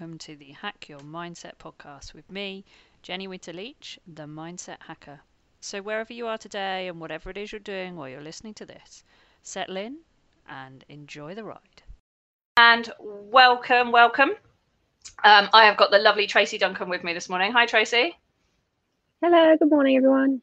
and welcome to the Hack Your Mindset podcast with me, Jenny Winter Leach, the Mindset Hacker. So, wherever you are today and whatever it is you're doing while you're listening to this, settle in and enjoy the ride. And welcome, welcome. Um, I have got the lovely Tracy Duncan with me this morning. Hi, Tracy. Hello, good morning, everyone.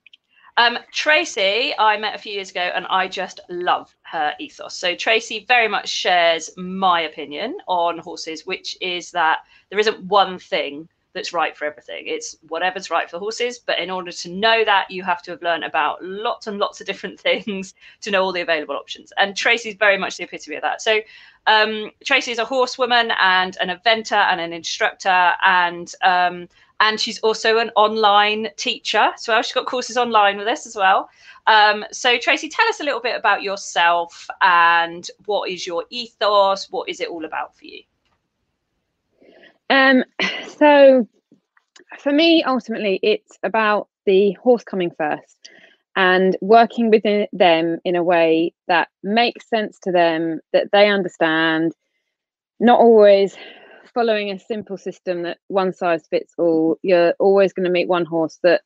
Um, Tracy, I met a few years ago and I just love her ethos. So, Tracy very much shares my opinion on horses, which is that there isn't one thing that's right for everything. It's whatever's right for horses. But in order to know that, you have to have learned about lots and lots of different things to know all the available options. And Tracy's very much the epitome of that. So, um, Tracy is a horsewoman and an eventer and an instructor and um, and she's also an online teacher So. She's got courses online with us as well. Um, so, Tracy, tell us a little bit about yourself and what is your ethos? What is it all about for you? Um, so, for me, ultimately, it's about the horse coming first and working with them in a way that makes sense to them, that they understand, not always following a simple system that one size fits all. You're always going to meet one horse that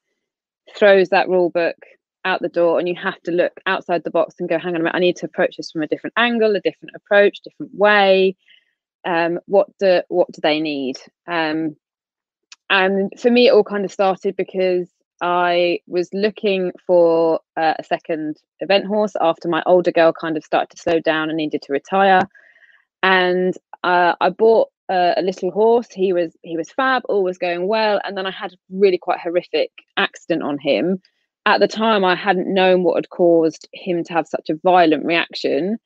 throws that rule book out the door, and you have to look outside the box and go, hang on a minute, I need to approach this from a different angle, a different approach, different way. Um, what do what do they need? Um, and for me, it all kind of started because I was looking for uh, a second event horse after my older girl kind of started to slow down and needed to retire. And uh, I bought uh, a little horse. He was he was fab, all was going well, and then I had a really quite horrific accident on him. At the time, I hadn't known what had caused him to have such a violent reaction.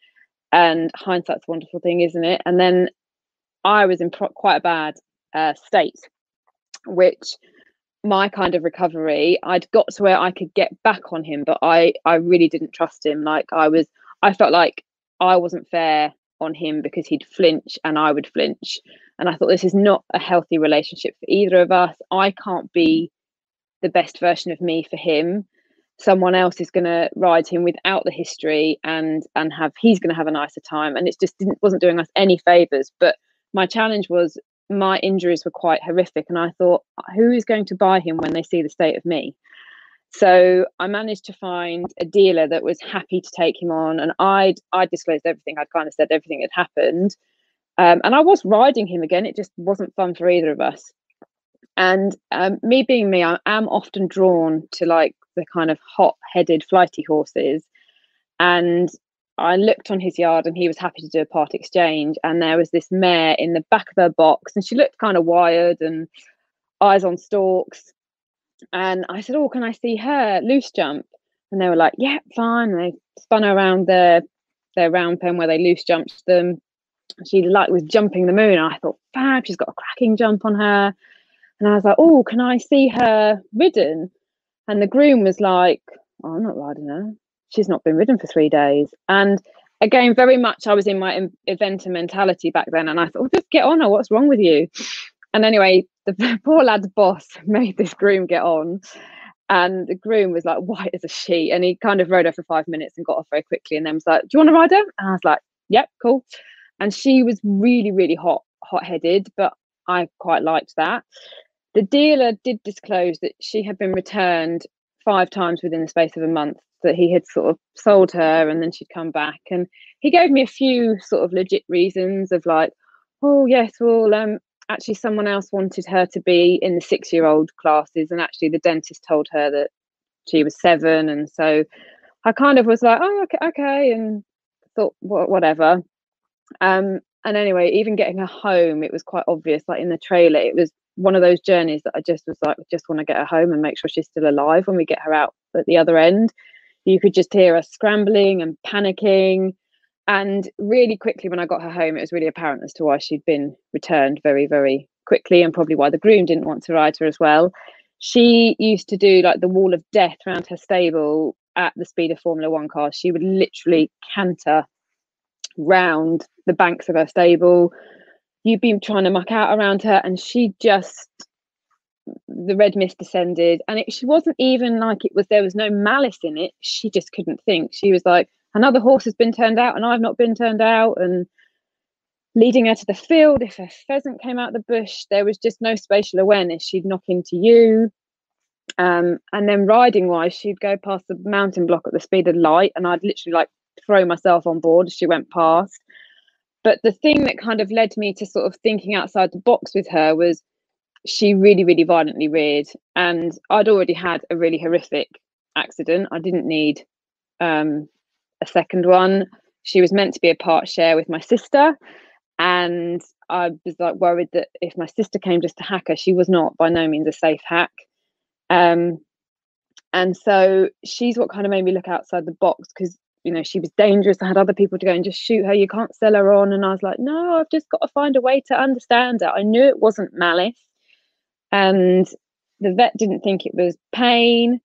And hindsight's a wonderful thing, isn't it? And then I was in pro- quite a bad uh, state, which my kind of recovery, I'd got to where I could get back on him, but I I really didn't trust him. Like I was, I felt like I wasn't fair on him because he'd flinch and I would flinch. And I thought this is not a healthy relationship for either of us. I can't be the best version of me for him. Someone else is going to ride him without the history and and have he's going to have a nicer time. And it just didn't wasn't doing us any favors. But my challenge was my injuries were quite horrific, and I thought, who is going to buy him when they see the state of me? So I managed to find a dealer that was happy to take him on, and I'd I disclosed everything. I'd kind of said everything had happened, um, and I was riding him again. It just wasn't fun for either of us. And um, me being me, I am often drawn to like the kind of hot-headed, flighty horses. And I looked on his yard, and he was happy to do a part exchange. And there was this mare in the back of her box, and she looked kind of wired and eyes on stalks and I said, "Oh, can I see her loose jump?" And they were like, "Yeah, fine." And they spun around their their round pen where they loose jumped them. She like was jumping the moon. I thought, "Fab, she's got a cracking jump on her." And I was like, "Oh, can I see her ridden?" And the groom was like, oh, "I'm not riding her. She's not been ridden for three days." And again, very much I was in my eventer mentality back then, and I thought, oh, "Just get on her. What's wrong with you?" And anyway, the poor lad's boss made this groom get on and the groom was like white as a sheet and he kind of rode her for five minutes and got off very quickly and then was like do you want to ride her and i was like yep cool. And she was really really hot hot-headed but i quite liked that. The dealer did disclose that she had been returned five times within the space of a month that he had sort of sold her and then she'd come back and he gave me a few sort of legit reasons of like oh yes well um actually someone else wanted her to be in the six year old classes and actually the dentist told her that she was seven and so i kind of was like oh okay, okay and thought whatever. Um and anyway even getting her home it was quite obvious like in the trailer it was one of those journeys that i just was like just want to get her home and make sure she's still alive when we get her out at the other end. You could just hear us scrambling and panicking and really quickly, when I got her home, it was really apparent as to why she'd been returned very, very quickly, and probably why the groom didn't want to ride her as well. She used to do like the wall of death around her stable at the speed of Formula One cars. She would literally canter round the banks of her stable. You'd been trying to muck out around her, and she just the red mist descended, and it, she wasn't even like it was. There was no malice in it. She just couldn't think. She was like, another horse has been turned out and I've not been turned out and leading her to the field. If a pheasant came out the bush, there was just no spatial awareness. She'd knock into you. Um, and then riding wise, she'd go past the mounting block at the speed of light, and I'd literally like throw myself on board as she went past. But the thing that kind of led me to sort of thinking outside the box with her was she really, really violently reared, and I'd already had a really horrific accident. I didn't need um, a second one. She was meant to be a part share with my sister, and I was like worried that if my sister came just to hack her, she was not by no means a safe hack. Um, and so she's what kind of made me look outside the box because you know she was dangerous. I had other people to go and just shoot her. You can't sell her on, and I was like, no, I've just got to find a way to understand it. I knew it wasn't malice, and the vet didn't think it was pain.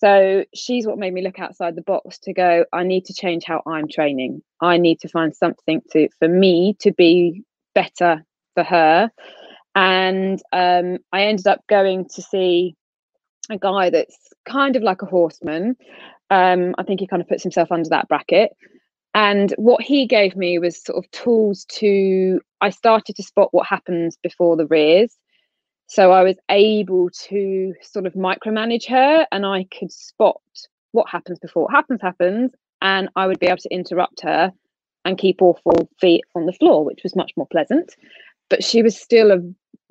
So she's what made me look outside the box to go, I need to change how I'm training. I need to find something to for me to be better for her. And um, I ended up going to see a guy that's kind of like a horseman. Um, I think he kind of puts himself under that bracket. And what he gave me was sort of tools to, I started to spot what happens before the rears. So I was able to sort of micromanage her and I could spot what happens before what happens happens. And I would be able to interrupt her and keep all four feet on the floor, which was much more pleasant. But she was still a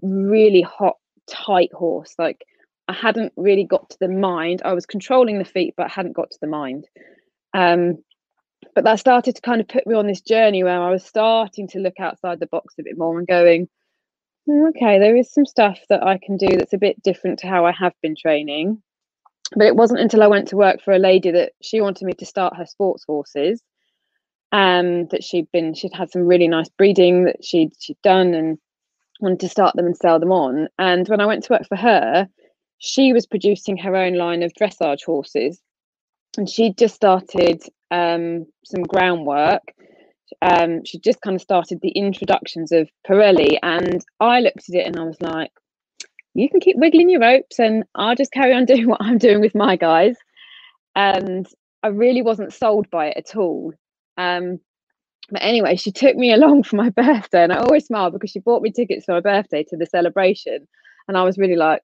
really hot, tight horse. Like I hadn't really got to the mind. I was controlling the feet, but I hadn't got to the mind. Um, but that started to kind of put me on this journey where I was starting to look outside the box a bit more and going, okay, there is some stuff that I can do that's a bit different to how I have been training. But it wasn't until I went to work for a lady that she wanted me to start her sports horses. Um, that she'd been she'd had some really nice breeding that she'd she'd done and wanted to start them and sell them on. And when I went to work for her, she was producing her own line of dressage horses. And she'd just started um, some groundwork um, she just kind of started the introductions of Parelli, and I looked at it and I was like, "You can keep wiggling your ropes, and I'll just carry on doing what I'm doing with my guys." And I really wasn't sold by it at all. Um, but anyway, she took me along for my birthday, and I always smile because she bought me tickets for my birthday to the celebration, and I was really like,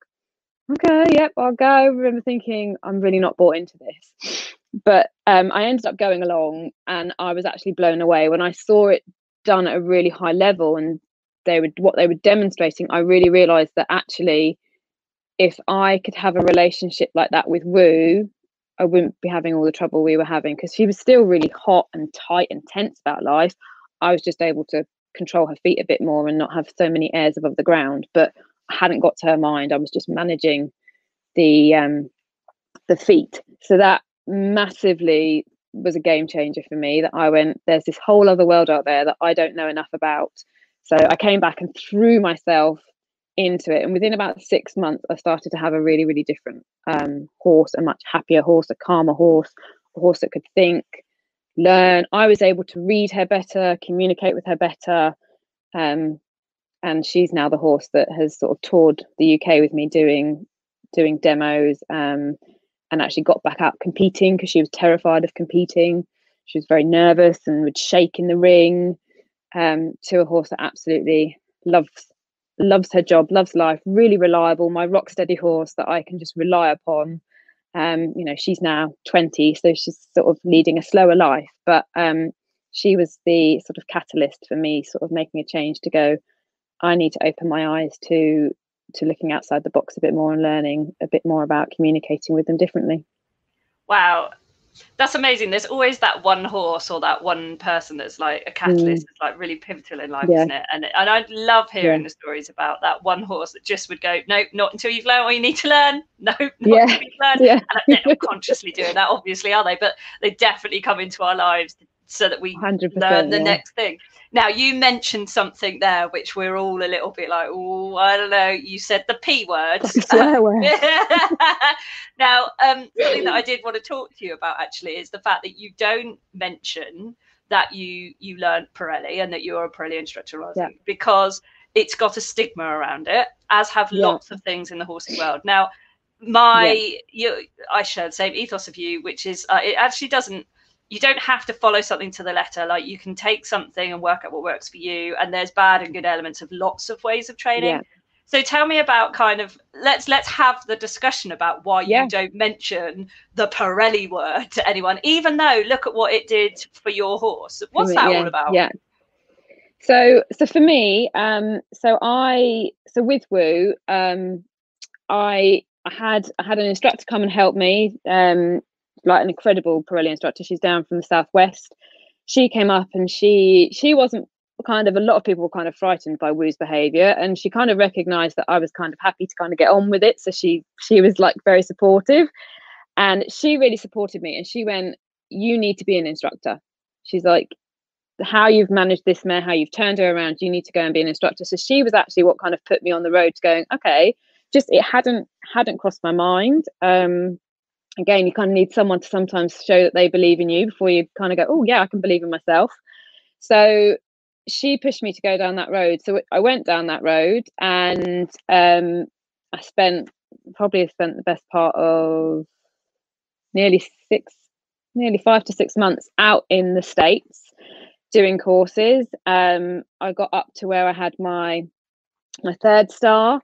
"Okay, yep, I'll go." I remember thinking, "I'm really not bought into this." But um, I ended up going along and I was actually blown away when I saw it done at a really high level and they were what they were demonstrating. I really realized that actually, if I could have a relationship like that with Wu, I wouldn't be having all the trouble we were having because she was still really hot and tight and tense about life. I was just able to control her feet a bit more and not have so many airs above the ground. But I hadn't got to her mind. I was just managing the um the feet. So that massively was a game changer for me that I went, there's this whole other world out there that I don't know enough about. So I came back and threw myself into it. And within about six months, I started to have a really, really different um, horse, a much happier horse, a calmer horse, a horse that could think, learn. I was able to read her better, communicate with her better. Um, and she's now the horse that has sort of toured the UK with me doing doing demos um, and actually got back out competing because she was terrified of competing. She was very nervous and would shake in the ring. Um, to a horse that absolutely loves loves her job, loves life, really reliable. My rock steady horse that I can just rely upon. Um, you know, she's now 20, so she's sort of leading a slower life, but um, she was the sort of catalyst for me, sort of making a change to go. I need to open my eyes to to looking outside the box a bit more and learning a bit more about communicating with them differently. Wow, that's amazing. There's always that one horse or that one person that's like a catalyst, mm. that's like really pivotal in life, yeah. isn't it? And and I love hearing yeah. the stories about that one horse that just would go, nope, not until you've learned what you need to learn. No, not yeah. until you've learned. Yeah. And they're not consciously doing that, obviously, are they? But they definitely come into our lives so that we learn the next thing. Now you mentioned something there which we're all a little bit like, oh, I don't know. You said the p word. Swear word. now, um, something that I did want to talk to you about actually is the fact that you don't mention that you you learned Parelli and that you're a Parelli instructor yeah. because it's got a stigma around it, as have yeah. lots of things in the horsing world. Now, my yeah. you, I share the same ethos of you, which is uh, it actually doesn't you don't have to follow something to the letter. Like you can take something and work out what works for you. And there's bad and good elements of lots of ways of training. Yeah. So tell me about kind of let's let's have the discussion about why yeah. you don't mention the Parelli word to anyone, even though look at what it did for your horse. What's that yeah, all about? Yeah. So so for me, um, so I so with Woo, um, I I had I had an instructor come and help me, um, like an incredible Parelli instructor. She's down from the southwest. She came up and she she wasn't kind of a lot of people were kind of frightened by Wu's behavior and she kind of recognized that I was kind of happy to kind of get on with it so she she was like very supportive and she really supported me and she went you need to be an instructor she's like how you've managed this mare how you've turned her around you need to go and be an instructor so she was actually what kind of put me on the road to going okay just it hadn't hadn't crossed my mind um again you kind of need someone to sometimes show that they believe in you before you kind of go oh yeah i can believe in myself so she pushed me to go down that road. So I went down that road and um, I spent probably spent the best part of nearly six, nearly five to six months out in the States doing courses. Um, I got up to where I had my my third star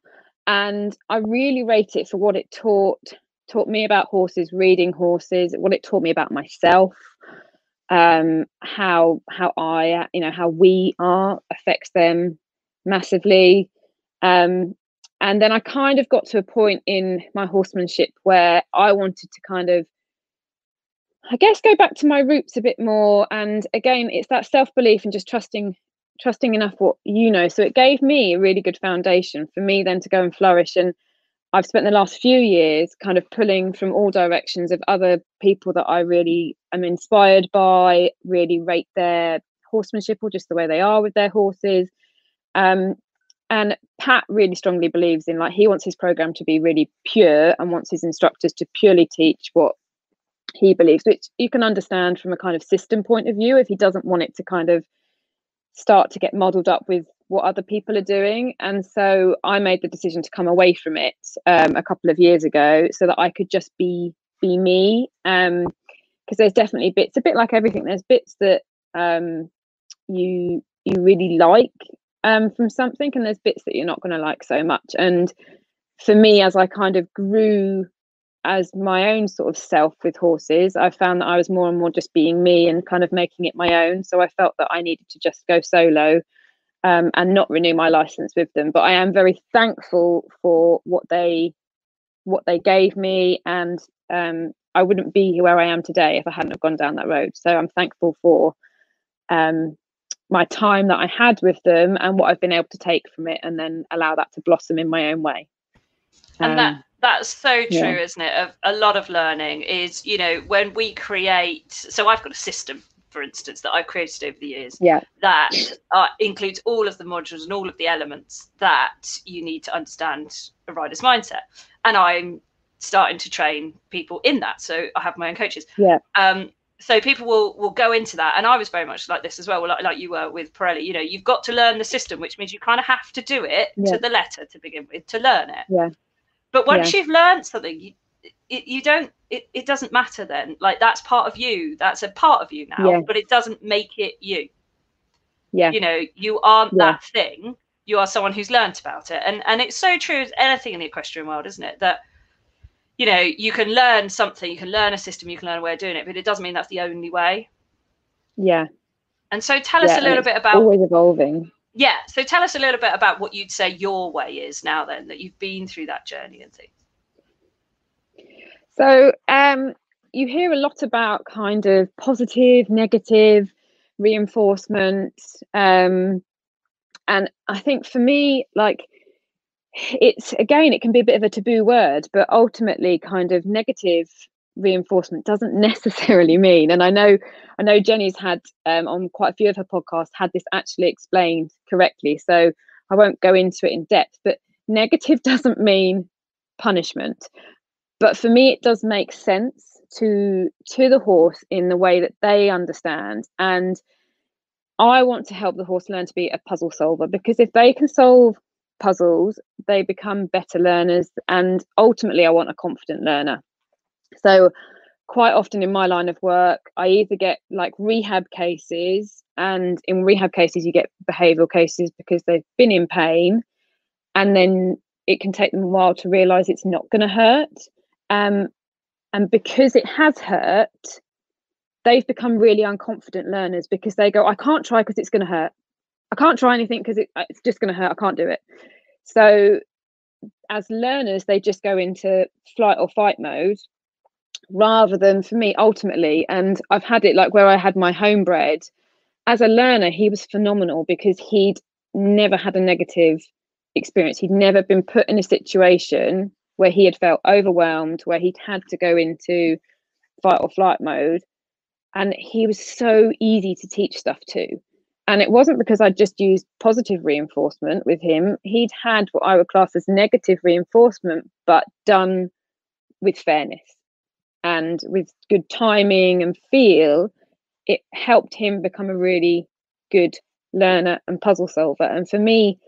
and I really rate it for what it taught taught me about horses, reading horses, what it taught me about myself um, how how I you know how we are affects them massively. Um, and then I kind of got to a point in my horsemanship where I wanted to kind of I guess go back to my roots a bit more. And again, it's that self belief and just trusting trusting enough what you know. So it gave me a really good foundation for me then to go and flourish and I've spent the last few years kind of pulling from all directions of other people that I really am inspired by, really rate their horsemanship or just the way they are with their horses. Um, and Pat really strongly believes in like he wants his program to be really pure and wants his instructors to purely teach what he believes, which you can understand from a kind of system point of view if he doesn't want it to kind of start to get muddled up with what other people are doing. And so I made the decision to come away from it um, a couple of years ago so that I could just be be me. Um, because there's definitely bits, a bit like everything. There's bits that um you you really like um from something, and there's bits that you're not going to like so much. And for me, as I kind of grew as my own sort of self with horses, I found that I was more and more just being me and kind of making it my own. So I felt that I needed to just go solo um, and not renew my license with them. But I am very thankful for what they what they gave me, and um, I wouldn't be where I am today if I hadn't have gone down that road. So I'm thankful for um, my time that I had with them and what I've been able to take from it, and then allow that to blossom in my own way. And that um, that's so true, yeah. isn't it? Of a lot of learning is, you know, when we create. So I've got a system for instance, that I've created over the years. Yeah. That uh, includes all of the modules and all of the elements that you need to understand a rider's mindset. And I'm starting to train people in that. So I have my own coaches. Yeah. Um, so people will will go into that and i was very much like this as well like, like you were with Parelli you know you've got to learn the system which means you kind of have to do it yeah. to the letter to begin with to learn it yeah but once yeah. you've learned something you, it, you don't it, it doesn't matter then. Like that's part of you. That's a part of you now yeah. but it doesn't make it you. Yeah. You know you aren't yeah. that thing. You are someone who's learnt about it. And and it's so true as anything in the equestrian world isn't it? That you know you can learn something you can learn a system you can learn a way of doing it but it doesn't mean that's the only way. Yeah. And so tell us yeah, a little bit about always evolving. Yeah so tell us a little bit about what you'd say your way is now then that you've been through that journey and things so um, you hear a lot about kind of positive, negative reinforcement. Um, and I think for me, like, it's again, it can be a bit of a taboo word, but ultimately, kind of negative reinforcement doesn't necessarily mean. And I know, I know Jenny's had um, on quite a few of her podcasts had this actually explained correctly. So I won't go into it in depth, but negative doesn't mean punishment but for me it does make sense to to the horse in the way that they understand and i want to help the horse learn to be a puzzle solver because if they can solve puzzles they become better learners and ultimately i want a confident learner so quite often in my line of work, I either get like rehab cases, and in rehab cases, you get behavioral cases because they've been in pain, and then it can take them a while to realize it's not going to hurt. Um, and because it has hurt, they've become really unconfident learners because they go, I can't try because it's going to hurt. I can't try anything because it, it's just going to hurt. I can't do it. So, as learners, they just go into flight or fight mode rather than for me ultimately and i've had it like where i had my homebred as a learner he was phenomenal because he'd never had a negative experience he'd never been put in a situation where he had felt overwhelmed where he'd had to go into fight or flight mode. And he was so easy to teach stuff to. And it wasn't because i just used positive reinforcement with him. He'd had what i would class as negative reinforcement but done with fairness and with good timing and feel, it helped him become a really good learner and puzzle solver. And for me,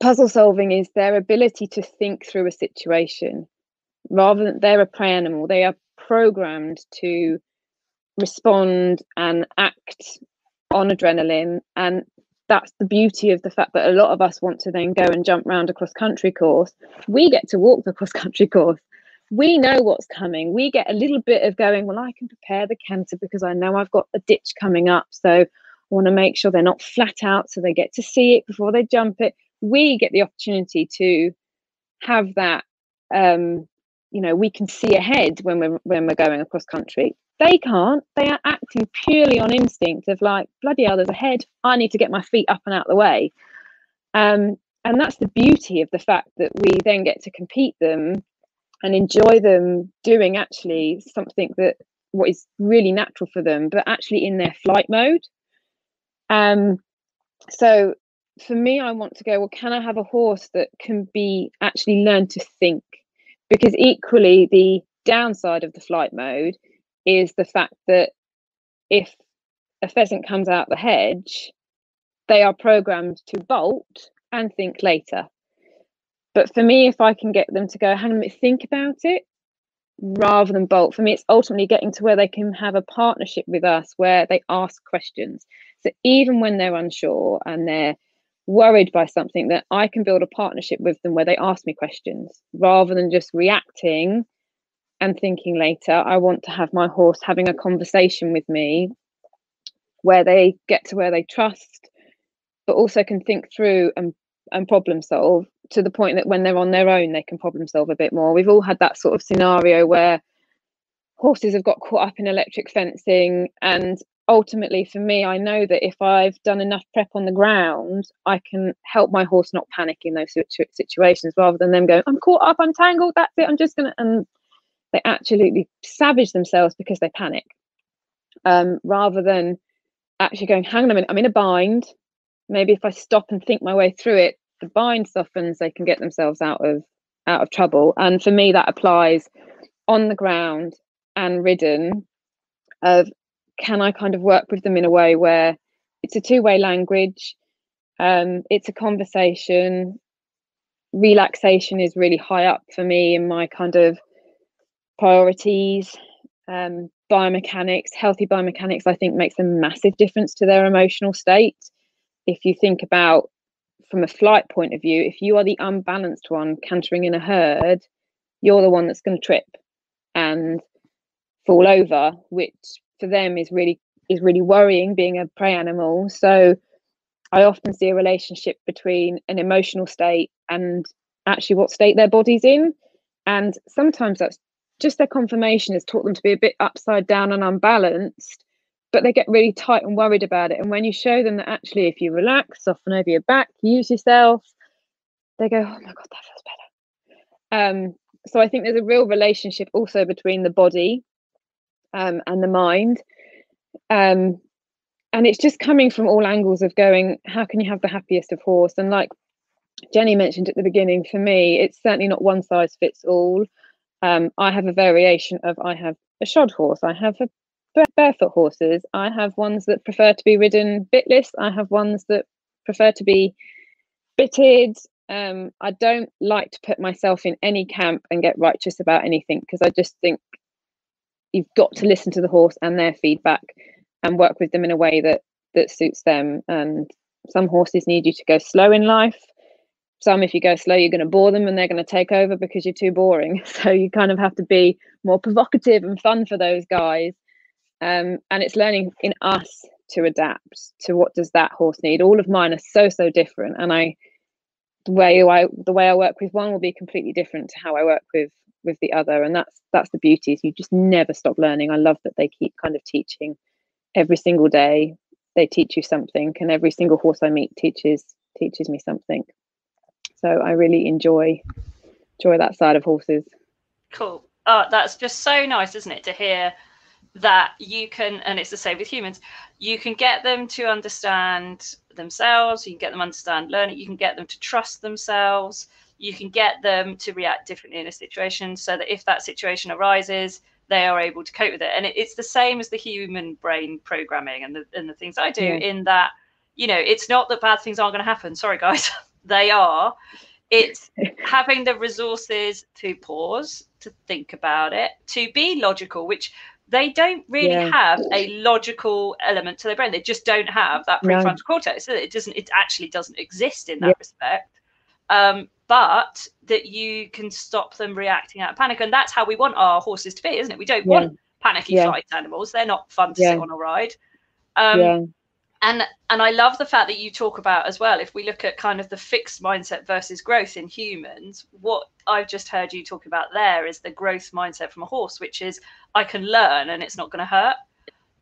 puzzle solving is their ability to think through a situation rather than they're a prey animal. They are programmed to respond and act on adrenaline. And that's the beauty of the fact that a lot of us want to then go and jump around a cross country course. We get to walk the cross country course we know what's coming. We get a little bit of going, well, I can prepare the canter because I know I've got a ditch coming up. So I want to make sure they're not flat out so they get to see it before they jump it. We get the opportunity to have that um, you know, we can see ahead when we're when we're going across country. They can't. They are acting purely on instinct of like, bloody hell, there's a head. I need to get my feet up and out of the way. Um, and that's the beauty of the fact that we then get to compete them and enjoy them doing actually something that what is really natural for them, but actually in their flight mode. Um, so for me, I want to go, well, can I have a horse that can be actually learn to think? Because equally, the downside of the flight mode is the fact that if a pheasant comes out the hedge, they are programmed to bolt and think later. But for me, if I can get them to go, hang on a minute, think about it rather than bolt, for me, it's ultimately getting to where they can have a partnership with us where they ask questions. So even when they're unsure and they're worried by something, that I can build a partnership with them where they ask me questions rather than just reacting and thinking later. I want to have my horse having a conversation with me where they get to where they trust, but also can think through and, and problem solve to the point that when they're on their own, they can problem solve a bit more. We've all had that sort of scenario where horses have got caught up in electric fencing. And ultimately, for me, I know that if I've done enough prep on the ground, I can help my horse not panic in those situations rather than them going, I'm caught up, I'm tangled, that's it, I'm just to. And they absolutely savage themselves because they panic um, rather than actually going, hang on a minute, I'm in a bind. Maybe if I stop and think my way through it, the bind softens, they can get themselves out of out of trouble. And for me, that applies on the ground and ridden. Of can I kind of work with them in a way where it's a two way language, um, it's a conversation. Relaxation is really high up for me in my kind of priorities. Um, biomechanics, healthy biomechanics, I think makes a massive difference to their emotional state. If you think about from a flight point of view, if you are the unbalanced one cantering in a herd, you're the one that's going to trip and fall over, which for them is really is really worrying being a prey animal. So I often see a relationship between an emotional state and actually what state their body's in. And sometimes that's just their conformation has taught them to be a bit upside down and unbalanced but they get really tight and worried about it. And when you show them that actually, if you relax, soften over your back, use yourself, they go, "Oh my god, that feels better." Um, so I think there's a real relationship also between the body um, and the mind, um, and it's just coming from all angles of going, how can you have the happiest of horse? And like Jenny mentioned at the beginning, for me, it's certainly not one size fits all. Um, I have a variation of I have a shod horse, I have a barefoot horses. I have ones that prefer to be ridden bitless. I have ones that prefer to be bitted. Um, I don't like to put myself in any camp and get righteous about anything because I just think you've got to listen to the horse and their feedback and work with them in a way that that suits them. And some horses need you to go slow in life. Some if you go slow you're going to bore them and they're going to take over because you're too boring. So you kind of have to be more provocative and fun for those guys. Um, and it's learning in us to adapt to what does that horse need. All of mine are so so different. And i the way i the way i work with one will be completely different to how i work with with the other and that's that's the beauty is you just never stop learning. I love that they keep kind of teaching every single day. They teach you something and every single horse i meet teaches teaches me something. So i really enjoy enjoy that side of horses. Cool. Oh that's just so nice isn't it to hear that you can and it's the same with humans you can get them to understand themselves you can get them understand learning you can get them to trust themselves you can get them to react differently in a situation so that if that situation arises they are able to cope with it and it, it's the same as the human brain programming and the, and the things i do yeah. in that you know it's not that bad things aren't going to happen sorry guys they are it's having the resources to pause to think about it to be logical which they don't really yeah. have a logical element to their brain they just don't have that prefrontal no. cortex it doesn't it actually doesn't exist in that yeah. respect um, but that you can stop them reacting out of panic. And that's how we want our horses to be, isn't it? We don't yeah. want panicky yeah. flight animals. They're not fun to yeah. sit on a ride. Um, yeah. And and I love the fact that you talk about as well. If we look at kind of the fixed mindset versus growth in humans, what I've just heard you talk about there is the growth mindset from a horse, which is I can learn and it's not going to hurt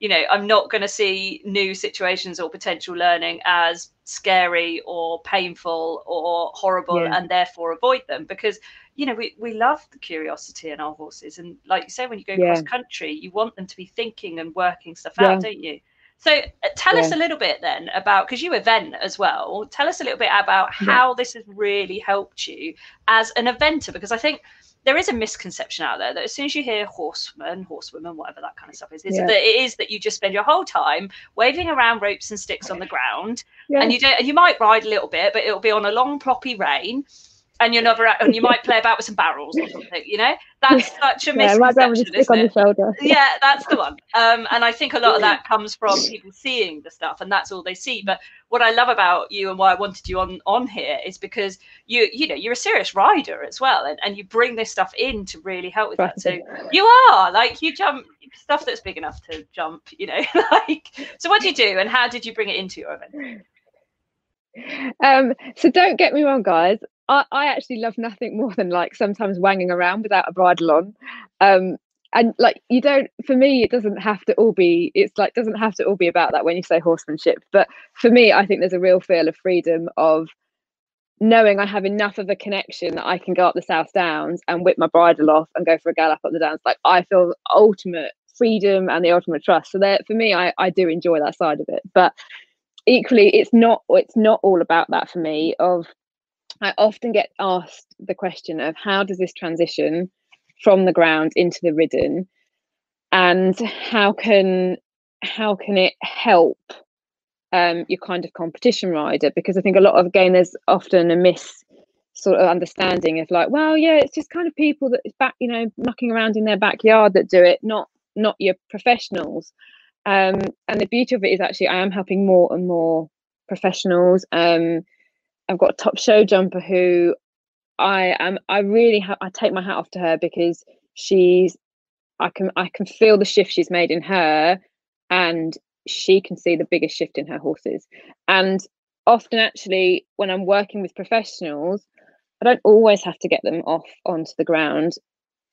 you know i'm not going to see new situations or potential learning as scary or painful or horrible yeah. and therefore avoid them because you know we, we love the curiosity in our horses and like you say when you go yeah. cross country you want them to be thinking and working stuff yeah. out don't you so uh, tell us a little bit then about because you event as well tell us a little bit about how this has really helped you as an eventer because i think there is a misconception out there that as soon as you hear horseman, horsewoman, whatever that kind of stuff is, is yeah. that it is that you just spend your whole time waving around ropes and sticks on the ground, yeah. and you don't, and you might ride a little bit, but it'll be on a long ploppy rein, and you're never and you might play about with some barrels or something you know? That's such a misconception yeah, isn't it? yeah that's the one. Um, and i think a lot of that comes from people seeing the stuff and that's all they see. But what i love about you and why i wanted you on on here is because you you know you're a serious rider as well and, and you bring this stuff in to really help with that. So you are like you jump stuff that's big enough to jump you know like so what do you do and how did you bring it into your event? Um, so don't get me wrong, guys. I, I actually love nothing more than like sometimes wanging around without a bridle on. Um, and like you don't for me it doesn't have to all be it's like doesn't have to all be about that when you say horsemanship but for me i think there's a real feel of freedom of knowing i have enough of a connection that i can go up the south downs and whip my bridle off and go for a gallop up the downs. Like i feel ultimate freedom and the ultimate trust. So there for me I, I do enjoy that side of it. But equally it's not it's not all about that for me of I often get asked the question of how does this transition from the ground into the ridden? And how can how can it help um, your kind of competition rider? Because I think a lot of again there's often a miss sort of understanding of like well yeah it's just kind of people that back you know knocking around in their backyard that do it not not your professionals. Um, and the beauty of it is actually I am helping more and more professionals um, I've got a top show jumper who I am I really ha- I take my hat off to her because she's I can I can feel the shift she's made in her and she can see the biggest shift in her horses. And often actually when I'm working with professionals I don't always have to get them off onto the ground.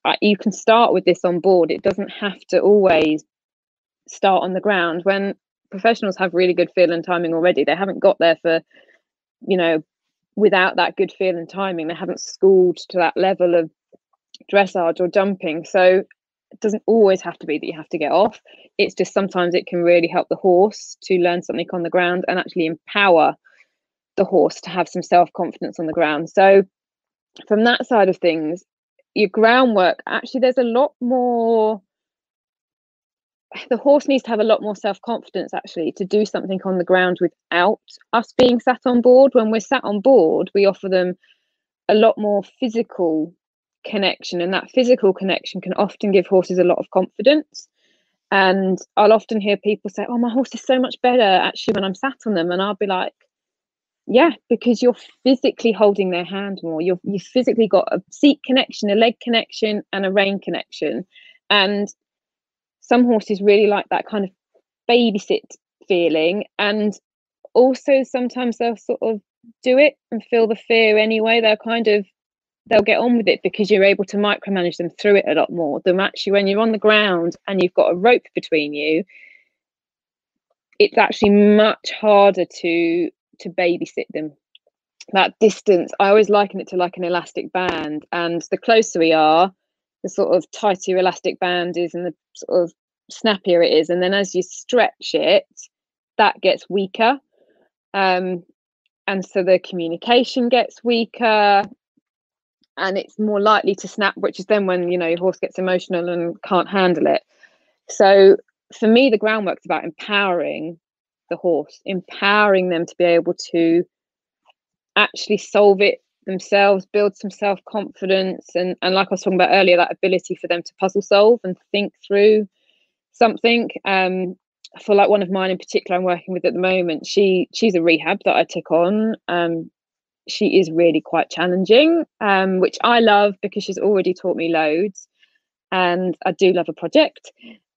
I, you can start with this on board. It doesn't have to always start on the ground. When professionals have really good feel and timing already they haven't got there for you know, without that good feel and timing, they haven't schooled to that level of dressage or jumping. So it doesn't always have to be that you have to get off. It's just sometimes it can really help the horse to learn something on the ground and actually empower the horse to have some self confidence on the ground. So, from that side of things, your groundwork actually, there's a lot more the horse needs to have a lot more self confidence actually to do something on the ground without us being sat on board. When we're sat on board, we offer them a lot more physical connection and that physical connection can often give horses a lot of confidence. And i'll often hear people say oh my horse is so much better actually when i'm sat on them. And i'll be like yeah because you're physically holding their hand more. You've you physically got a seat connection a leg connection and a rein connection. And some horses really like that kind of babysit feeling and also sometimes they'll sort of do it and feel the fear anyway. They'll kind of they'll get on with it because you're able to micromanage them through it a lot more than actually when you're on the ground and you've got a rope between you. It's actually much harder to to babysit them. That distance i always liken it to like an elastic band and the closer we are the sort of tighter elastic band is and the sort of snappier it is. And then as you stretch it that gets weaker. Um, and so the communication gets weaker. And it's more likely to snap which is then when you know your horse gets emotional and can't handle it. So for me the groundwork's about empowering the horse empowering them to be able to actually solve it themselves build some self-confidence and and like i was talking about earlier that ability for them to puzzle solve and think through something. Um for like one of mine in particular i'm working with at the moment she she's a rehab that i took on. Um she is really quite challenging um which i love because she's already taught me loads and i do love a project.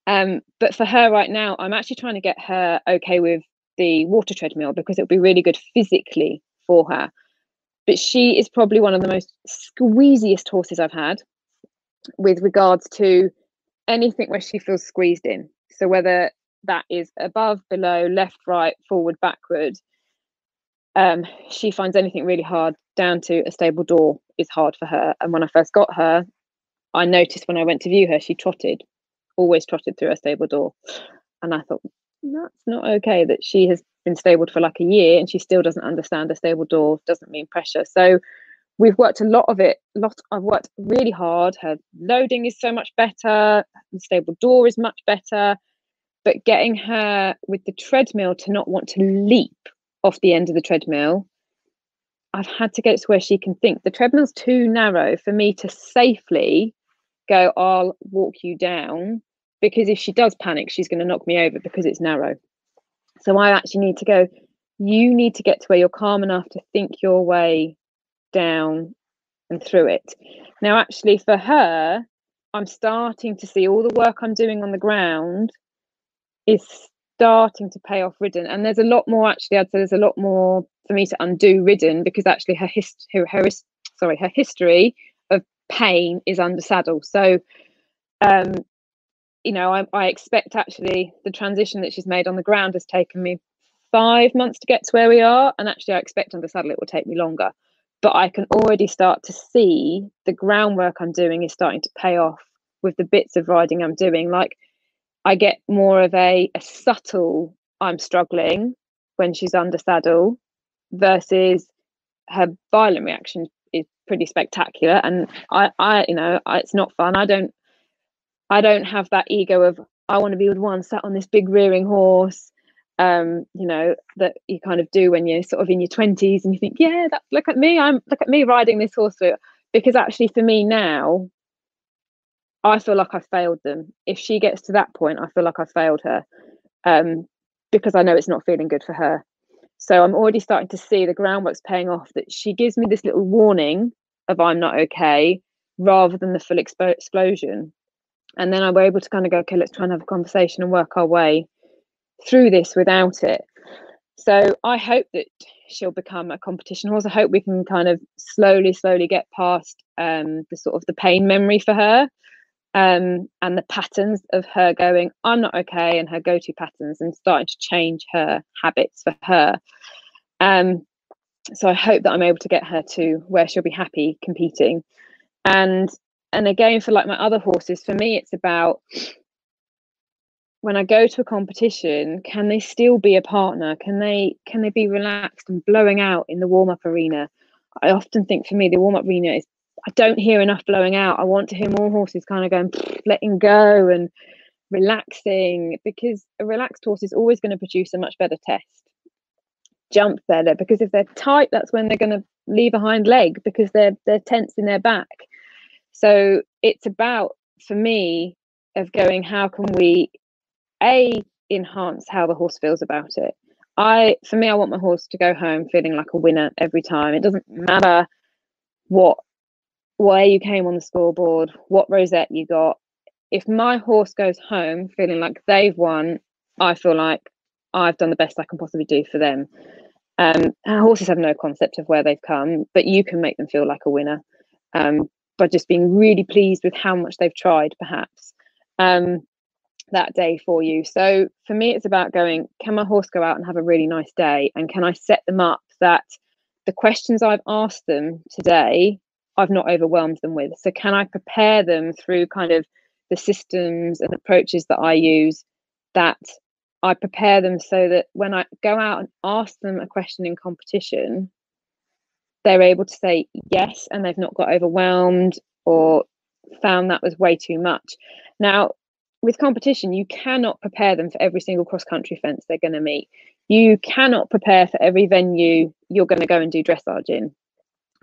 Um but for her right now i'm actually trying to get her okay with the water treadmill because it would be really good physically for her but she is probably one of the most squeeziest horses i've had with regards to anything where she feels squeezed in so whether that is above, below, left, right, forward, backward. Um, she finds anything really hard down to a stable door is hard for her. And when I first got her, I noticed when I went to view her, she trotted, always trotted through a stable door. And I thought, that's not okay that she has been stabled for like a year and she still doesn't understand a stable door doesn't mean pressure. So we've worked a lot of it. Lot I've worked really hard. Her loading is so much better. The stable door is much better but getting her with the treadmill to not want to leap off the end of the treadmill i've had to get it to where she can think the treadmill's too narrow for me to safely go i'll walk you down because if she does panic she's going to knock me over because it's narrow. So i actually need to go you need to get to where you're calm enough to think your way down and through it. Now actually for her i'm starting to see all the work i'm doing on the ground is starting to pay off ridden. And there's a lot more actually i'd say there's a lot more for me to undo ridden because actually her hist her, her sorry her history of pain is under saddle. So um you know I, I expect actually the transition that she's made on the ground has taken me five months to get to where we are and actually i expect under saddle it will take me longer. But i can already start to see the groundwork i'm doing is starting to pay off with the bits of riding i'm doing. Like I get more of a, a subtle I'm struggling when she's under saddle versus her violent reaction is pretty spectacular. And I, I you know I, it's not fun. I don't I don't have that ego of I want to be with one sat on this big rearing horse um you know that you kind of do when you're sort of in your 20s and you think yeah that look at me I'm look at me riding this horse because actually for me now I feel like I failed them. If she gets to that point, I feel like I failed her um, because I know it's not feeling good for her. So I'm already starting to see the groundwork's paying off that she gives me this little warning of I'm not okay rather than the full expo- explosion. And then I were able to kind of go, okay, let's try and have a conversation and work our way through this without it. So I hope that she'll become a competition horse. I hope we can kind of slowly, slowly get past um, the sort of the pain memory for her um, and the patterns of her going, I'm not okay, and her go to patterns and starting to change her habits for her. Um, so I hope that I'm able to get her to where she'll be happy competing. And and again for like my other horses, for me it's about when I go to a competition, can they still be a partner? Can they can they be relaxed and blowing out in the warm up arena? I often think for me the warm up arena is I don't hear enough blowing out. I want to hear more horses kind of going, letting go and relaxing because a relaxed horse is always going to produce a much better test. Jump better because if they're tight, that's when they're going to leave a hind leg because they're they're tense in their back. So it's about, for me, of going, how can we, A, enhance how the horse feels about it? I, for me, I want my horse to go home feeling like a winner every time. It doesn't matter what where you came on the scoreboard, what rosette you got. If my horse goes home feeling like they've won, I feel like I've done the best I can possibly do for them. Um, horses have no concept of where they've come, but you can make them feel like a winner um, by just being really pleased with how much they've tried, perhaps um, that day for you. So for me, it's about going, can my horse go out and have a really nice day? And can I set them up that the questions I've asked them today, I've not overwhelmed them with? So can I prepare them through kind of the systems and approaches that I use that I prepare them so that when I go out and ask them a question in competition, they're able to say yes and they've not got overwhelmed or found that was way too much. Now, with competition, you cannot prepare them for every single cross country fence they're going to meet. You cannot prepare for every venue you're going to go and do dressage in.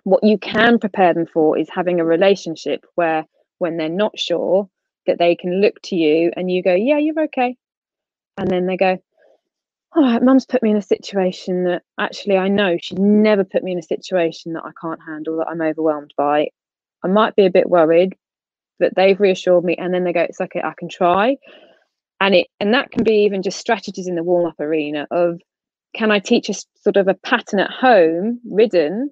What you can prepare them for is having a relationship where, when they're not sure, that they can look to you and you go, Yeah, you're okay and then they go oh mum's put me in a situation that actually i know she'd never put me in a situation that i can't handle that i'm overwhelmed by. I might be a bit worried but they've reassured me and then they go it's okay i can try. And it and that can be even just strategies in the warm-up arena of can i teach a sort of a pattern at home ridden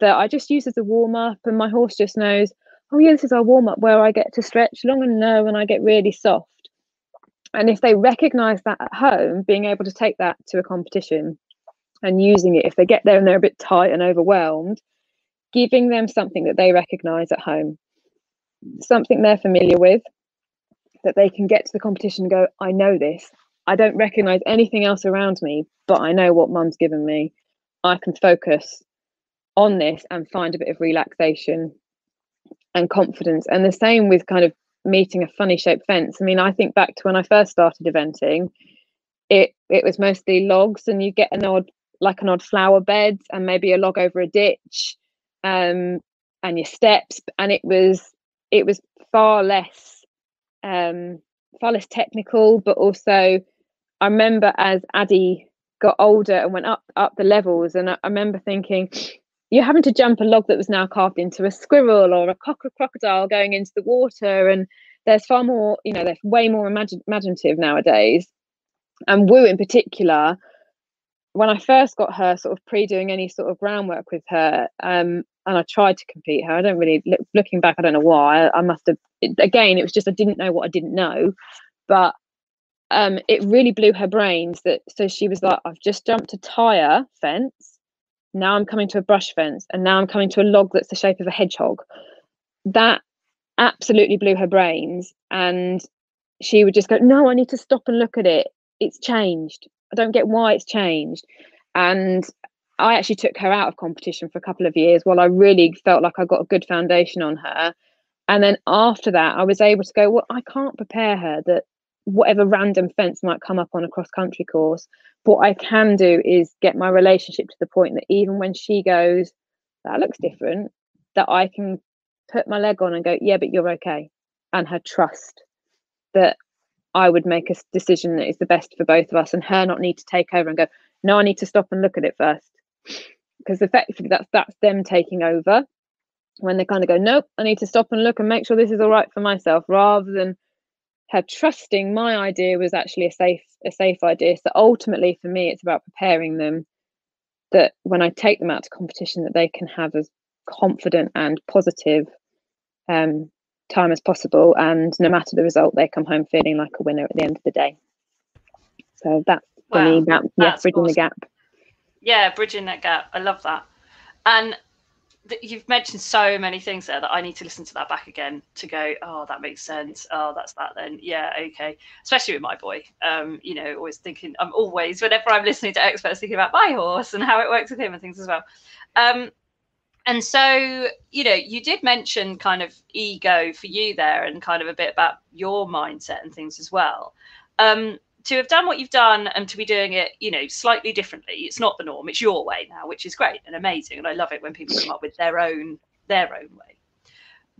that i just use as a warm-up and my horse just knows oh yeah this is our warm-up where i get to stretch long and low and i get really soft and if they recognize that at home being able to take that to a competition and using it if they get there and they're a bit tight and overwhelmed giving them something that they recognize at home. Something they're familiar with that they can get to the competition and go i know this. I don't recognize anything else around me but i know what mum's given me. I can focus on this and find a bit of relaxation and confidence. And the same with kind of meeting a funny shaped fence. I mean, I think back to when I first started eventing, it it was mostly logs, and you get an odd like an odd flower bed and maybe a log over a ditch, um, and your steps, and it was it was far less um, far less technical, but also I remember as Addie got older and went up up the levels, and I, I remember thinking, you're having to jump a log that was now carved into a squirrel or a cock crocodile going into the water and there's far more you know they're way more imagine, imaginative nowadays. And woo in particular when i first got her sort of pre doing any sort of groundwork with her um, and i tried to compete her i don't really look, looking back i don't know why i, I must have it, again it was just i didn't know what i didn't know. But um, it really blew her brains that so she was like i've just jumped a tire fence now I'm coming to a brush fence, and now I'm coming to a log that's the shape of a hedgehog. That absolutely blew her brains. And she would just go, No, I need to stop and look at it. It's changed. I don't get why it's changed. And I actually took her out of competition for a couple of years while I really felt like I got a good foundation on her. And then after that, I was able to go, Well, I can't prepare her that whatever random fence might come up on a cross country course, what I can do is get my relationship to the point that even when she goes, that looks different, that I can put my leg on and go, yeah, but you're okay. And her trust that I would make a decision that is the best for both of us and her not need to take over and go, no, I need to stop and look at it first. Because effectively that's that's them taking over when they kind of go, nope, I need to stop and look and make sure this is all right for myself, rather than her trusting my idea was actually a safe a safe idea. So ultimately for me it's about preparing them that when i take them out to competition that they can have as confident and positive um, time as possible and no matter the result they come home feeling like a winner at the end of the day. So that's for wow, me about yeah bridging awesome. the gap. Yeah bridging that gap. I love that. And you've mentioned so many things there that I need to listen to that back again to go, oh, that makes sense. Oh, that's that then. Yeah, okay. Especially with my boy. Um, you know, always thinking, I'm always, whenever I'm listening to experts, thinking about my horse and how it works with him and things as well. Um, and so, you know, you did mention kind of ego for you there and kind of a bit about your mindset and things as well. Um, to have done what you've done and to be doing it, you know, slightly differently. It's not the norm. It's your way now, which is great and amazing. And I love it when people come up with their own their own way.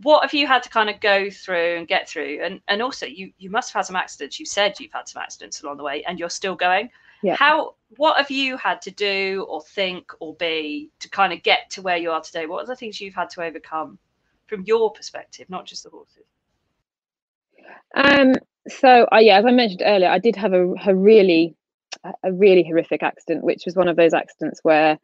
what have you had to kind of go through and get through? And and also you you must have had some accidents. You said you've had some accidents along the way and you're still going. Yeah. How what have you had to do or think or be to kind of get to where you are today? What are the things you've had to overcome from your perspective, not just the horses? Um so uh, yeah, as I mentioned earlier, I did have a, a really a really horrific accident, which was one of those accidents where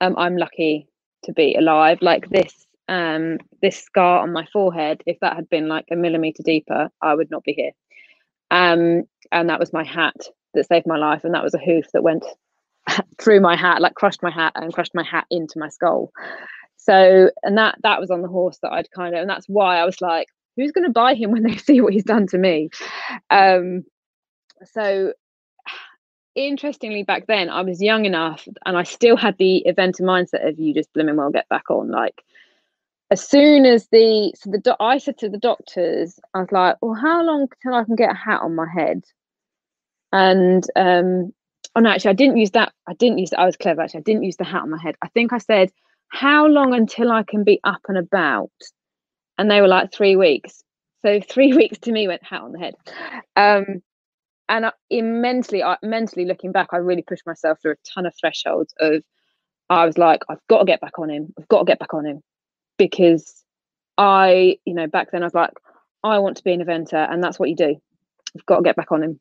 um, I'm lucky to be alive. Like this um, this scar on my forehead, if that had been like a millimeter deeper, I would not be here. Um, and that was my hat that saved my life, and that was a hoof that went through my hat, like crushed my hat and crushed my hat into my skull. So, and that that was on the horse that I'd kind of, and that's why I was like, who's going to buy him when they see what he's done to me? Um, so interestingly back then i was young enough and i still had the event mindset of you just blooming well get back on. Like as soon as the so the i said to the doctors i was like well how long till i can get a hat on my head? And um oh no actually i didn't use that i didn't use i was clever actually i didn't use the hat on my head. I think i said how long until i can be up and about and they were like three weeks so three weeks to me went hat on the head um and I, immensely, I, mentally looking back, I really pushed myself through a ton of thresholds of. I was like, I've got to get back on him. I've got to get back on him because I, you know, back then I was like, I want to be an eventer, and that's what you do. I've got to get back on him.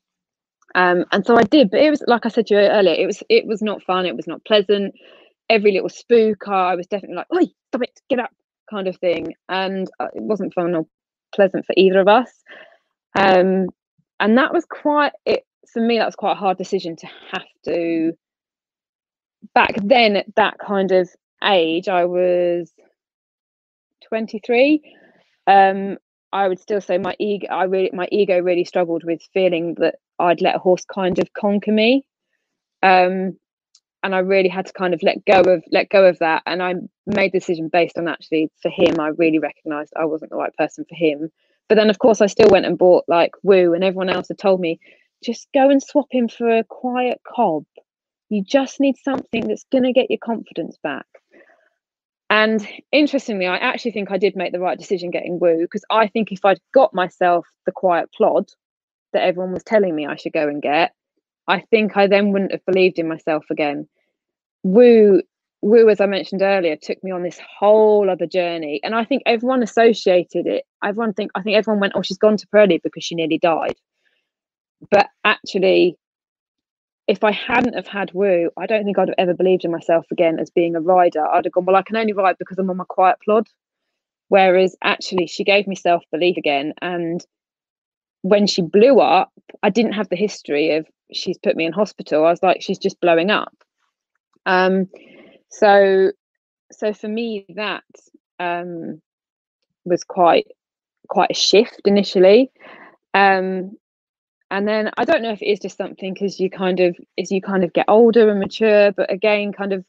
Um, and so I did, but it was like I said to you earlier, it was it was not fun. It was not pleasant. Every little spook, I was definitely like, "Oi, stop it, get up," kind of thing, and uh, it wasn't fun or pleasant for either of us. Um, and that was quite it for me that was quite a hard decision to have to back then at that kind of age i was 23 um i would still say my ego i really my ego really struggled with feeling that i'd let a horse kind of conquer me um and i really had to kind of let go of let go of that and i made the decision based on actually for him i really recognized i wasn't the right person for him but then, of course, I still went and bought like Woo, and everyone else had told me just go and swap him for a quiet cob. You just need something that's going to get your confidence back. And interestingly, I actually think I did make the right decision getting Woo because I think if I'd got myself the quiet plod that everyone was telling me I should go and get, I think I then wouldn't have believed in myself again. Woo Woo, as I mentioned earlier, took me on this whole other journey, and I think everyone associated it. Everyone think I think everyone went, "Oh, she's gone to Parelli because she nearly died." But actually, if I hadn't have had Woo, I don't think I'd have ever believed in myself again as being a rider. I'd have gone, "Well, I can only ride because I'm on my quiet plod." Whereas actually, she gave me self belief again, and when she blew up, I didn't have the history of she's put me in hospital. I was like, she's just blowing up. Um, so so for me that um, was quite quite a shift initially. Um, and then i don't know if it is just something because you kind of as you kind of get older and mature but again kind of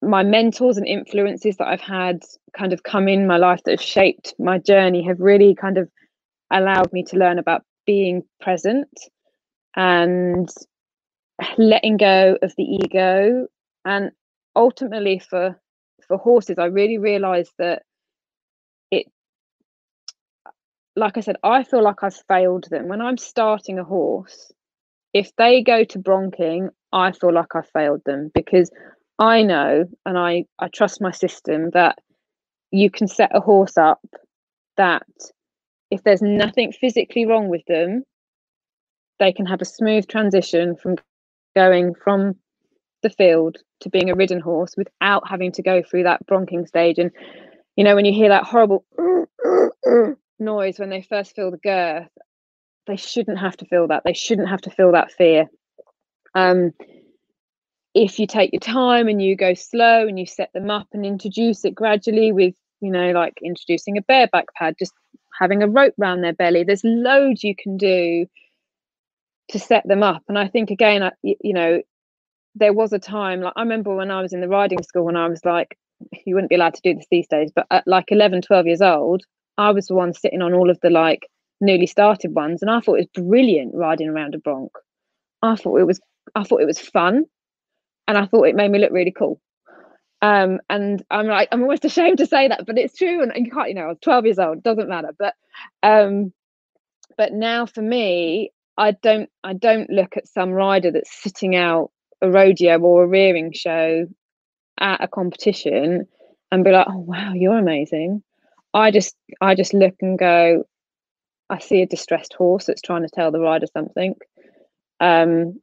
my mentors and influences that i've had kind of come in my life that have shaped my journey have really kind of allowed me to learn about being present and letting go of the ego and ultimately for for horses i really realized that it like i said i feel like i've failed them. When i'm starting a horse if they go to bronking i feel like i failed them because i know and i i trust my system that you can set a horse up that if there's nothing physically wrong with them they can have a smooth transition from going from the field to being a ridden horse without having to go through that bronking stage. And you know, when you hear that horrible noise when they first feel the girth, they shouldn't have to feel that. They shouldn't have to feel that fear. Um, if you take your time and you go slow and you set them up and introduce it gradually with, you know, like introducing a bareback pad, just having a rope round their belly, there's loads you can do to set them up. And I think again, you know, there was a time like I remember when I was in the riding school when I was like you wouldn't be allowed to do this these days but at like 11 12 years old I was the one sitting on all of the like newly started ones and I thought it was brilliant riding around a bronc I thought it was I thought it was fun and I thought it made me look really cool Um, and I'm like, I'm almost ashamed to say that, but it's true. And you can't, you know, I was 12 years old, doesn't matter. But um, but now for me, I don't I don't look at some rider that's sitting out a rodeo or a rearing show at a competition and be like, oh wow, you're amazing. I just I just look and go, I see a distressed horse that's trying to tell the rider something. Um,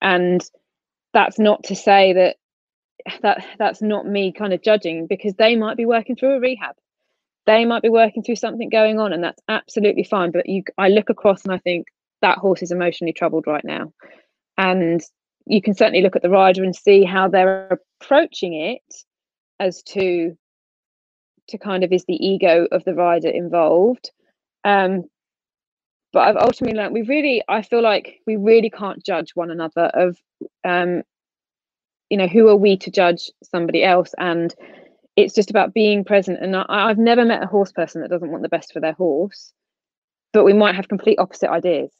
and that's not to say that that that's not me kind of judging because they might be working through a rehab they might be working through something going on and that's absolutely fine but you i look across and i think that horse is emotionally troubled right now and you can certainly look at the rider and see how they're approaching it as to to kind of is the ego of the rider involved. Um but i've ultimately learned we really i feel like we really can't judge one another of um you know who are we to judge somebody else? And it's just about being present. And I, i've never met a horse person that doesn't want the best for their horse but we might have complete opposite ideas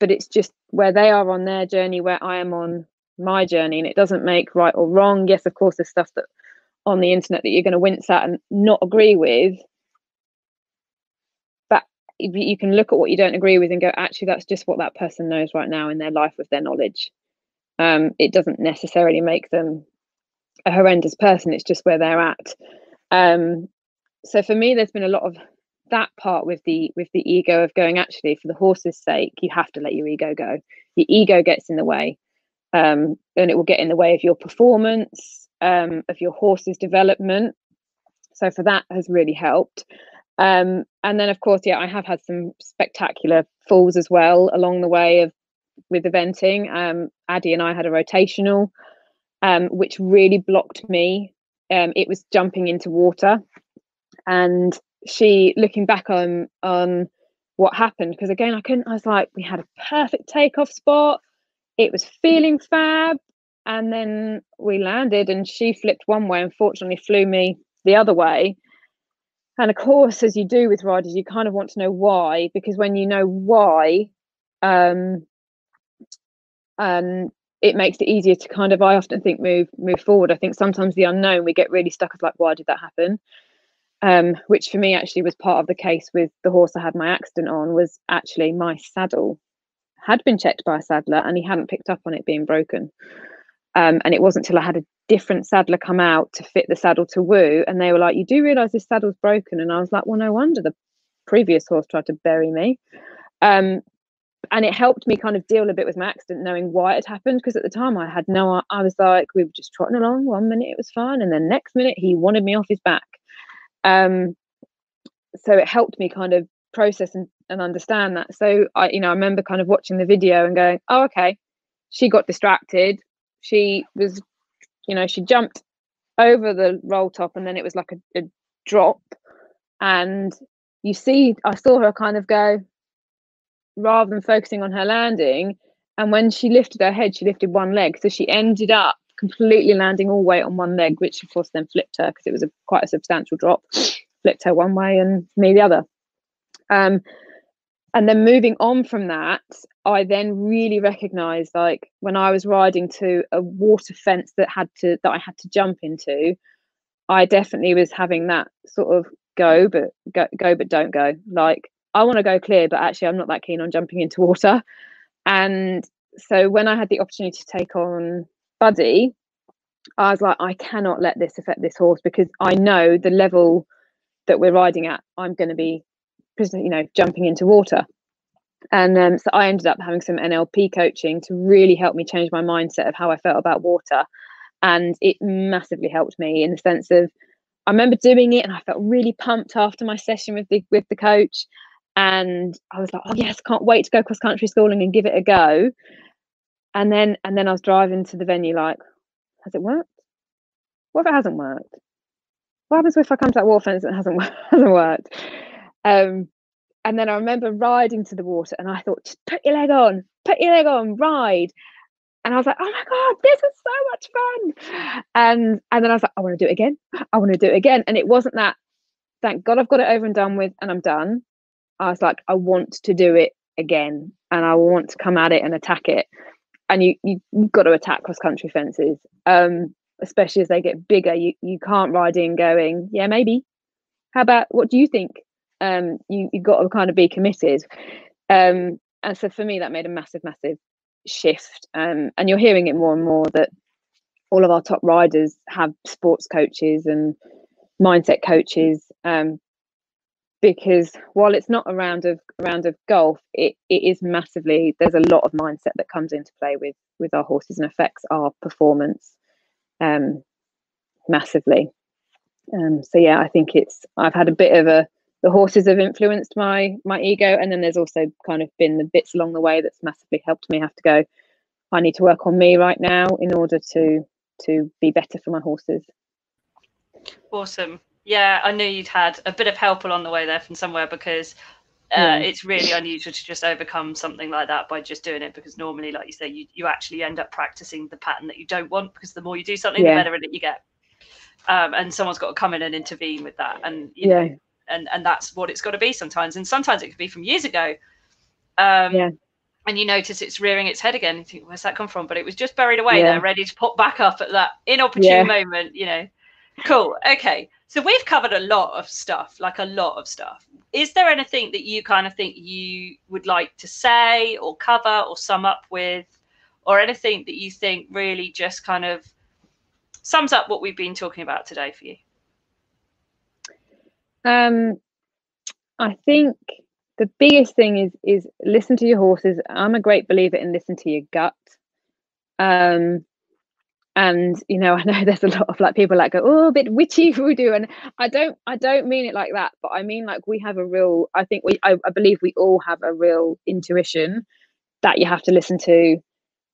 but it's just where they are on their journey where i am on my journey and it doesn't make right or wrong yes of course there's stuff that on the internet that you're going to wince at and not agree with but you can look at what you don't agree with and go actually that's just what that person knows right now in their life with their knowledge um, it doesn't necessarily make them a horrendous person. It's just where they're at. Um, so for me, there's been a lot of that part with the with the ego of going actually for the horse's sake you have to let your ego go your ego gets in the way um, and it will get in the way of your performance um, of your horse's development so for that has really helped um, and then of course yeah i have had some spectacular falls as well along the way of with eventing. Um, Addie and I had a rotational, um, which really blocked me. Um, it was jumping into water, and she, looking back on on what happened, because again, I couldn't. I was like, we had a perfect takeoff spot. It was feeling fab, and then we landed, and she flipped one way. Unfortunately, flew me the other way. And of course, as you do with riders, you kind of want to know why, because when you know why, um, and it makes it easier to kind of i often think move move forward i think sometimes the unknown we get really stuck as like why did that happen um, which for me actually was part of the case with the horse i had my accident on was actually my saddle had been checked by a saddler and he hadn't picked up on it being broken. Um, and it wasn't until i had a different saddler come out to fit the saddle to woo and they were like you do realize this saddle's broken? And i was like well no wonder. The previous horse tried to bury me. Um, and it helped me kind of deal a bit with my accident knowing why it happened because at the time i had no i was like we were just trotting along. One minute it was fine and then next minute he wanted me off his back um so it helped me kind of process and, and understand that so i you know i remember kind of watching the video and going oh okay she got distracted she was you know she jumped over the roll top and then it was like a, a drop and you see i saw her kind of go rather than focusing on her landing. And when she lifted her head, she lifted one leg. So she ended up completely landing all weight on one leg, which of course then flipped her because it was a quite a substantial drop, flipped her one way and me the other. Um, and then moving on from that, I then really recognized like when I was riding to a water fence that had to that I had to jump into, I definitely was having that sort of go but go, go but don't go. Like I want to go clear, but actually, I'm not that keen on jumping into water. And so when I had the opportunity to take on Buddy, I was like, I cannot let this affect this horse because I know the level that we're riding at, I'm going to be, you know, jumping into water. And um, so I ended up having some NLP coaching to really help me change my mindset of how I felt about water. And it massively helped me in the sense of I remember doing it and I felt really pumped after my session with the with the coach and I was like, oh yes, can't wait to go cross country schooling and give it a go. And then and then I was driving to the venue like, has it worked? What if it hasn't worked? What happens if I come to that wall fence and it hasn't hasn't worked? Um, and then I remember riding to the water and I thought, just put your leg on, put your leg on, ride. And I was like, oh my God, this is so much fun. And and then I was like, I want to do it again. I want to do it again. And it wasn't that, thank God I've got it over and done with and I'm done. I was like, I want to do it again and I want to come at it and attack it. And you you've got to attack cross country fences. Um, especially as they get bigger. You you can't ride in going, yeah, maybe. How about what do you think? Um, you you got to kind of be committed. Um, and so for me, that made a massive, massive shift. Um, and you're hearing it more and more that all of our top riders have sports coaches and mindset coaches um, because while it's not a round of round of golf, it, it is massively. There's a lot of mindset that comes into play with with our horses and affects our performance um, massively. Um, so yeah, I think it's. I've had a bit of a. The horses have influenced my my ego, and then there's also kind of been the bits along the way that's massively helped me have to go. I need to work on me right now in order to to be better for my horses. Awesome. Yeah, I knew you'd had a bit of help along the way there from somewhere because uh, yeah. it's really unusual to just overcome something like that by just doing it because normally, like you say, you, you actually end up practicing the pattern that you don't want because the more you do something, yeah. the better at it you get. Um, and someone's got to come in and intervene with that. And, you yeah. know, and, and that's what it's got to be sometimes. And sometimes it could be from years ago. Um, yeah and you notice it's rearing its head again. You think, where's that come from? But it was just buried away yeah. there, ready to pop back up at that inopportune moment, you know. Cool. Okay. So we've covered a lot of stuff, like a lot of stuff. Is there anything that you kind of think you would like to say or cover or sum up with, or anything that you think really just kind of sums up what we've been talking about today for you? Um, I think the biggest thing is is listen to your horses. I'm a great believer in listen to your gut. Um, and you know, I know there's a lot of like people like go, oh, a bit witchy voodoo, and I don't, I don't mean it like that, but I mean like we have a real. I think we, I, I believe we all have a real intuition that you have to listen to,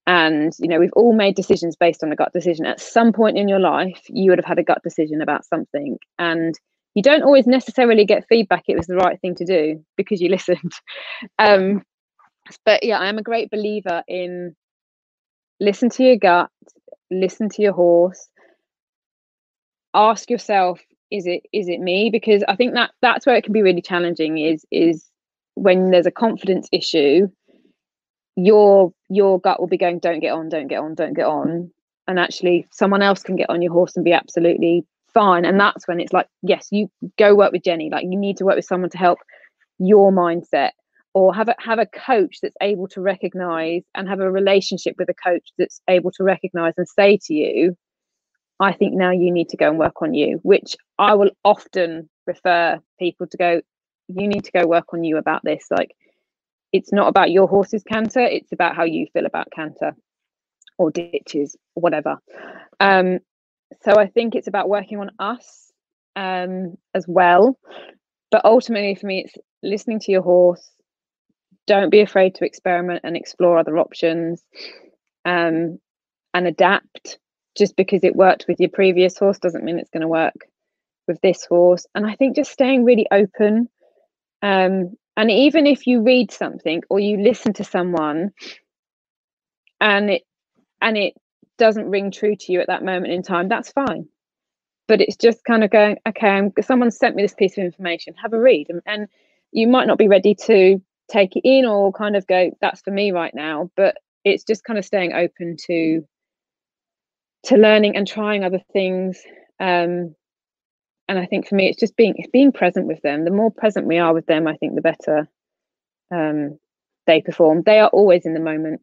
and you know, we've all made decisions based on a gut decision. At some point in your life, you would have had a gut decision about something, and you don't always necessarily get feedback it was the right thing to do because you listened um, but yeah i am a great believer in listen to your gut listen to your horse. Ask yourself is it is it me? Because i think that that's where it can be really challenging is is when there's a confidence issue your your gut will be going don't get on don't get on don't get on. And actually someone else can get on your horse and be absolutely fine. And that's when it's like yes you go work with jenny. Like you need to work with someone to help your mindset or have a have a coach that's able to recognize and have a relationship with a coach that's able to recognize and say to you i think now you need to go and work on you which i will often refer people to go you need to go work on you about this like it's not about your horse's canter it's about how you feel about canter or ditches whatever um so I think it's about working on us um, as well. But ultimately, for me, it's listening to your horse. Don't be afraid to experiment and explore other options um, and adapt. Just because it worked with your previous horse doesn't mean it's going to work with this horse. And I think just staying really open. Um, and even if you read something or you listen to someone and it and it doesn't ring true to you at that moment in time, that's fine. But it's just kind of going, okay, I'm, someone sent me this piece of information, have a read. And, and you might not be ready to take it in or kind of go, that's for me right now. But it's just kind of staying open to to learning and trying other things. Um, and I think for me, it's just being being present with them. The more present we are with them, I think the better um, they perform. They are always in the moment.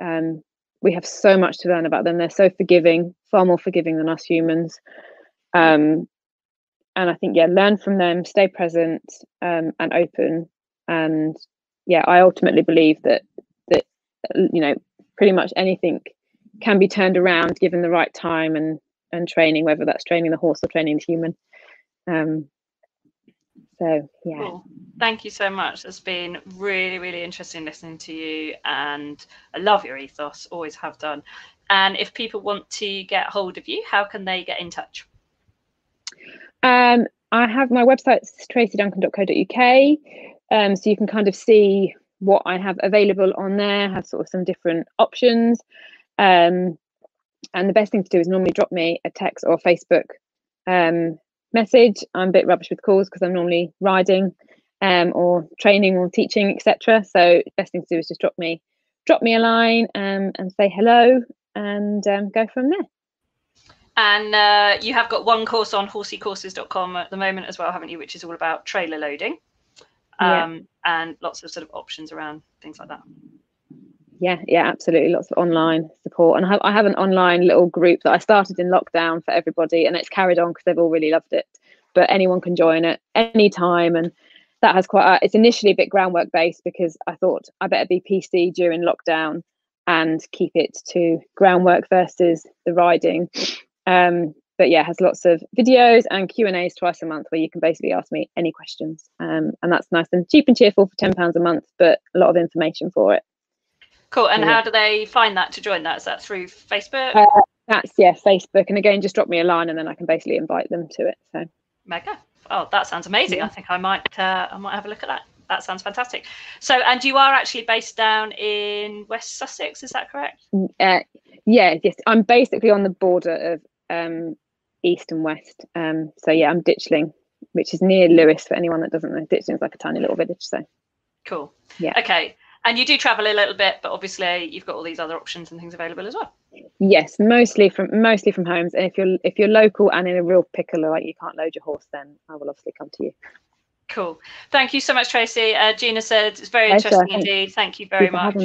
Um, we have so much to learn about them. They're so forgiving, far more forgiving than us humans. Um, and I think, yeah, learn from them, stay present um, and open. And yeah, I ultimately believe that that you know pretty much anything can be turned around given the right time and and training, whether that's training the horse or training the human. Um, so yeah. Cool. Thank you so much. It's been really, really interesting listening to you, and I love your ethos. Always have done. And if people want to get hold of you, how can they get in touch? Um, I have my website, tracyduncan.co.uk. Um, so you can kind of see what I have available on there, have sort of some different options. Um, and the best thing to do is normally drop me a text or Facebook um, message. I'm a bit rubbish with calls because I'm normally riding um, or training or teaching, etc. So best thing to do is just drop me drop me a line um, and say hello and um, go from there. And uh, you have got one course on horseycourses.com at the moment as well, haven't you? Which is all about trailer loading um, yeah. and lots of sort of options around things like that. Yeah, yeah, absolutely. Lots of online support. And I have, I have an online little group that I started in lockdown for everybody, and it's carried on because they've all really loved it. But anyone can join at any time. And that has quite, a, it's initially a bit groundwork based because I thought I better be PC during lockdown and keep it to groundwork versus the riding. Um, but yeah, has lots of videos and Q and A's twice a month where you can basically ask me any questions, um, and that's nice and cheap and cheerful for ten pounds a month, but a lot of information for it. Cool. And so, how do they find that to join that? Is that through Facebook? Uh, that's yeah, Facebook, and again, just drop me a line, and then I can basically invite them to it. So mega. Oh, that sounds amazing. Yeah. I think I might uh, I might have a look at that. That sounds fantastic. So, and you are actually based down in West Sussex, is that correct? Uh, yeah, yes. I'm basically on the border of um, east and west. Um, so yeah, I'm Ditchling, which is near Lewes for anyone that doesn't know. Ditchling's like a tiny little village. So cool. Yeah. Okay. And you do travel a little bit, but obviously you've got all these other options and things available as well. Yes, mostly from mostly from homes. And if you're if you're local and in a real pickle, like you can't load your horse, then I will obviously come to you. Cool. Thank you so much, Tracy. Uh, Gina said it's very Pleasure. interesting indeed. Thank you very much.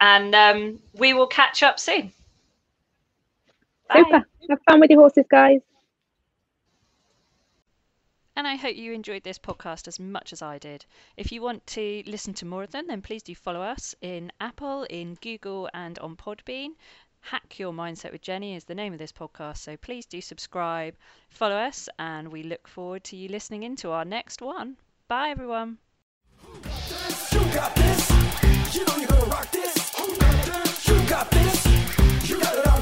And um, we will catch up soon. Bye. Super. Have fun with your horses, guys. And I hope you enjoyed this podcast as much as I did. If you want to listen to more of them, then please do follow us in Apple, in Google, and on Podbean. Hack Your Mindset with Jenny is the name of this podcast. So please do subscribe, follow us, and we look forward to you listening into our next one. Bye, everyone. You got this. You know